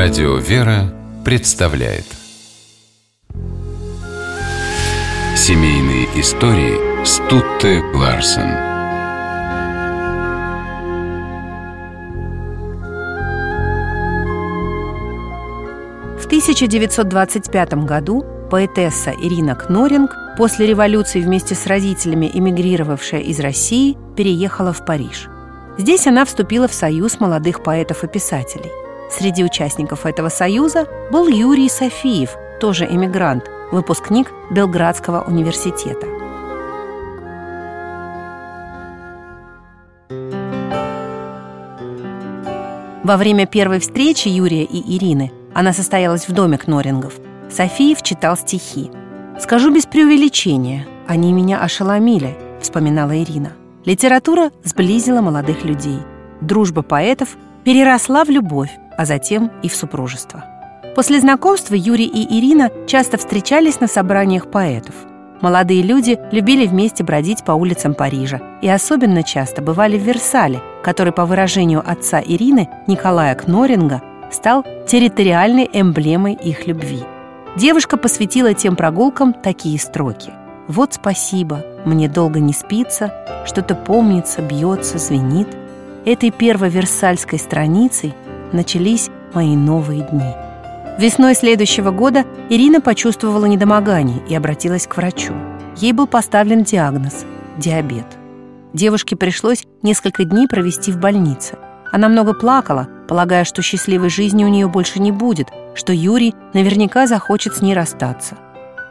Радио «Вера» представляет. Семейные истории Стутте Ларсен. В 1925 году поэтесса Ирина Кноринг после революции вместе с родителями, эмигрировавшая из России, переехала в Париж. Здесь она вступила в союз молодых поэтов и писателей – Среди участников этого союза был Юрий Софиев, тоже эмигрант, выпускник Белградского университета. Во время первой встречи Юрия и Ирины она состоялась в доме Кнорингов. Софиев читал стихи. «Скажу без преувеличения, они меня ошеломили», — вспоминала Ирина. Литература сблизила молодых людей. Дружба поэтов переросла в любовь, а затем и в супружество. После знакомства Юрий и Ирина часто встречались на собраниях поэтов. Молодые люди любили вместе бродить по улицам Парижа и особенно часто бывали в Версале, который, по выражению отца Ирины, Николая Кноринга, стал территориальной эмблемой их любви. Девушка посвятила тем прогулкам такие строки. «Вот спасибо, мне долго не спится, что-то помнится, бьется, звенит. Этой первой версальской страницей начались мои новые дни. Весной следующего года Ирина почувствовала недомогание и обратилась к врачу. Ей был поставлен диагноз – диабет. Девушке пришлось несколько дней провести в больнице. Она много плакала, полагая, что счастливой жизни у нее больше не будет, что Юрий наверняка захочет с ней расстаться.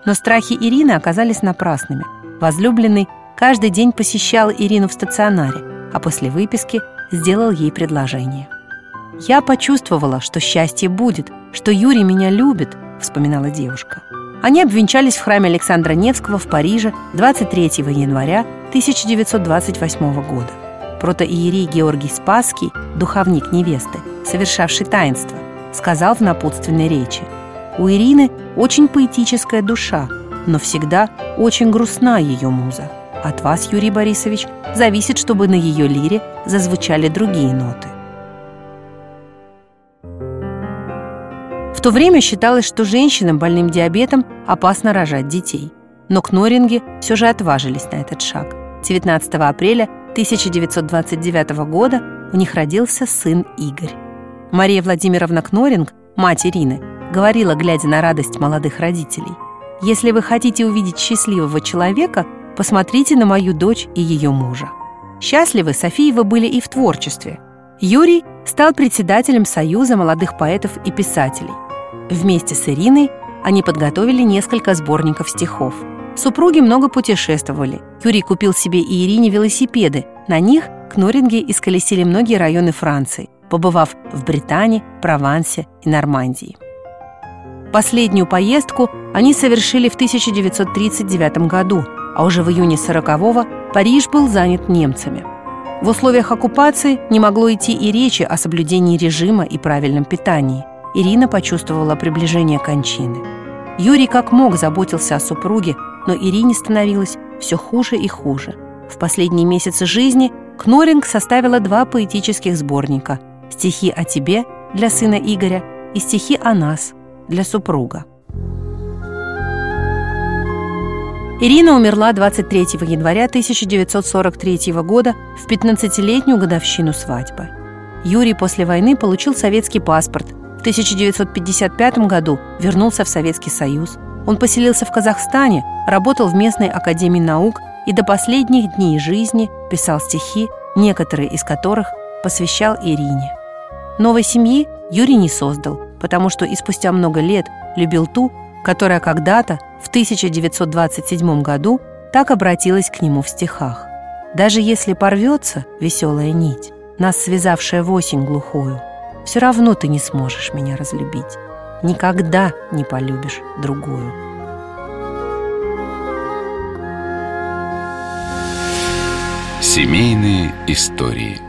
Но страхи Ирины оказались напрасными. Возлюбленный каждый день посещал Ирину в стационаре, а после выписки сделал ей предложение – «Я почувствовала, что счастье будет, что Юрий меня любит», — вспоминала девушка. Они обвенчались в храме Александра Невского в Париже 23 января 1928 года. Протоиерей Георгий Спасский, духовник невесты, совершавший таинство, сказал в напутственной речи «У Ирины очень поэтическая душа, но всегда очень грустна ее муза. От вас, Юрий Борисович, зависит, чтобы на ее лире зазвучали другие ноты. То время считалось, что женщинам больным диабетом опасно рожать детей. Но кноринги все же отважились на этот шаг. 19 апреля 1929 года у них родился сын Игорь. Мария Владимировна Кноринг, мать Ирины, говорила, глядя на радость молодых родителей, «Если вы хотите увидеть счастливого человека, посмотрите на мою дочь и ее мужа». Счастливы Софиевы были и в творчестве. Юрий стал председателем Союза молодых поэтов и писателей. Вместе с Ириной они подготовили несколько сборников стихов. Супруги много путешествовали. Юрий купил себе и Ирине велосипеды. На них кноринги исколесили многие районы Франции, побывав в Британии, Провансе и Нормандии. Последнюю поездку они совершили в 1939 году, а уже в июне 40-го Париж был занят немцами. В условиях оккупации не могло идти и речи о соблюдении режима и правильном питании – Ирина почувствовала приближение кончины. Юрий как мог заботился о супруге, но Ирине становилось все хуже и хуже. В последние месяцы жизни Кноринг составила два поэтических сборника «Стихи о тебе» для сына Игоря и «Стихи о нас» для супруга. Ирина умерла 23 января 1943 года в 15-летнюю годовщину свадьбы. Юрий после войны получил советский паспорт 1955 году вернулся в Советский Союз. Он поселился в Казахстане, работал в местной академии наук и до последних дней жизни писал стихи, некоторые из которых посвящал Ирине. Новой семьи Юрий не создал, потому что и спустя много лет любил ту, которая когда-то, в 1927 году, так обратилась к нему в стихах. «Даже если порвется веселая нить, нас связавшая в осень глухую, все равно ты не сможешь меня разлюбить. Никогда не полюбишь другую. Семейные истории –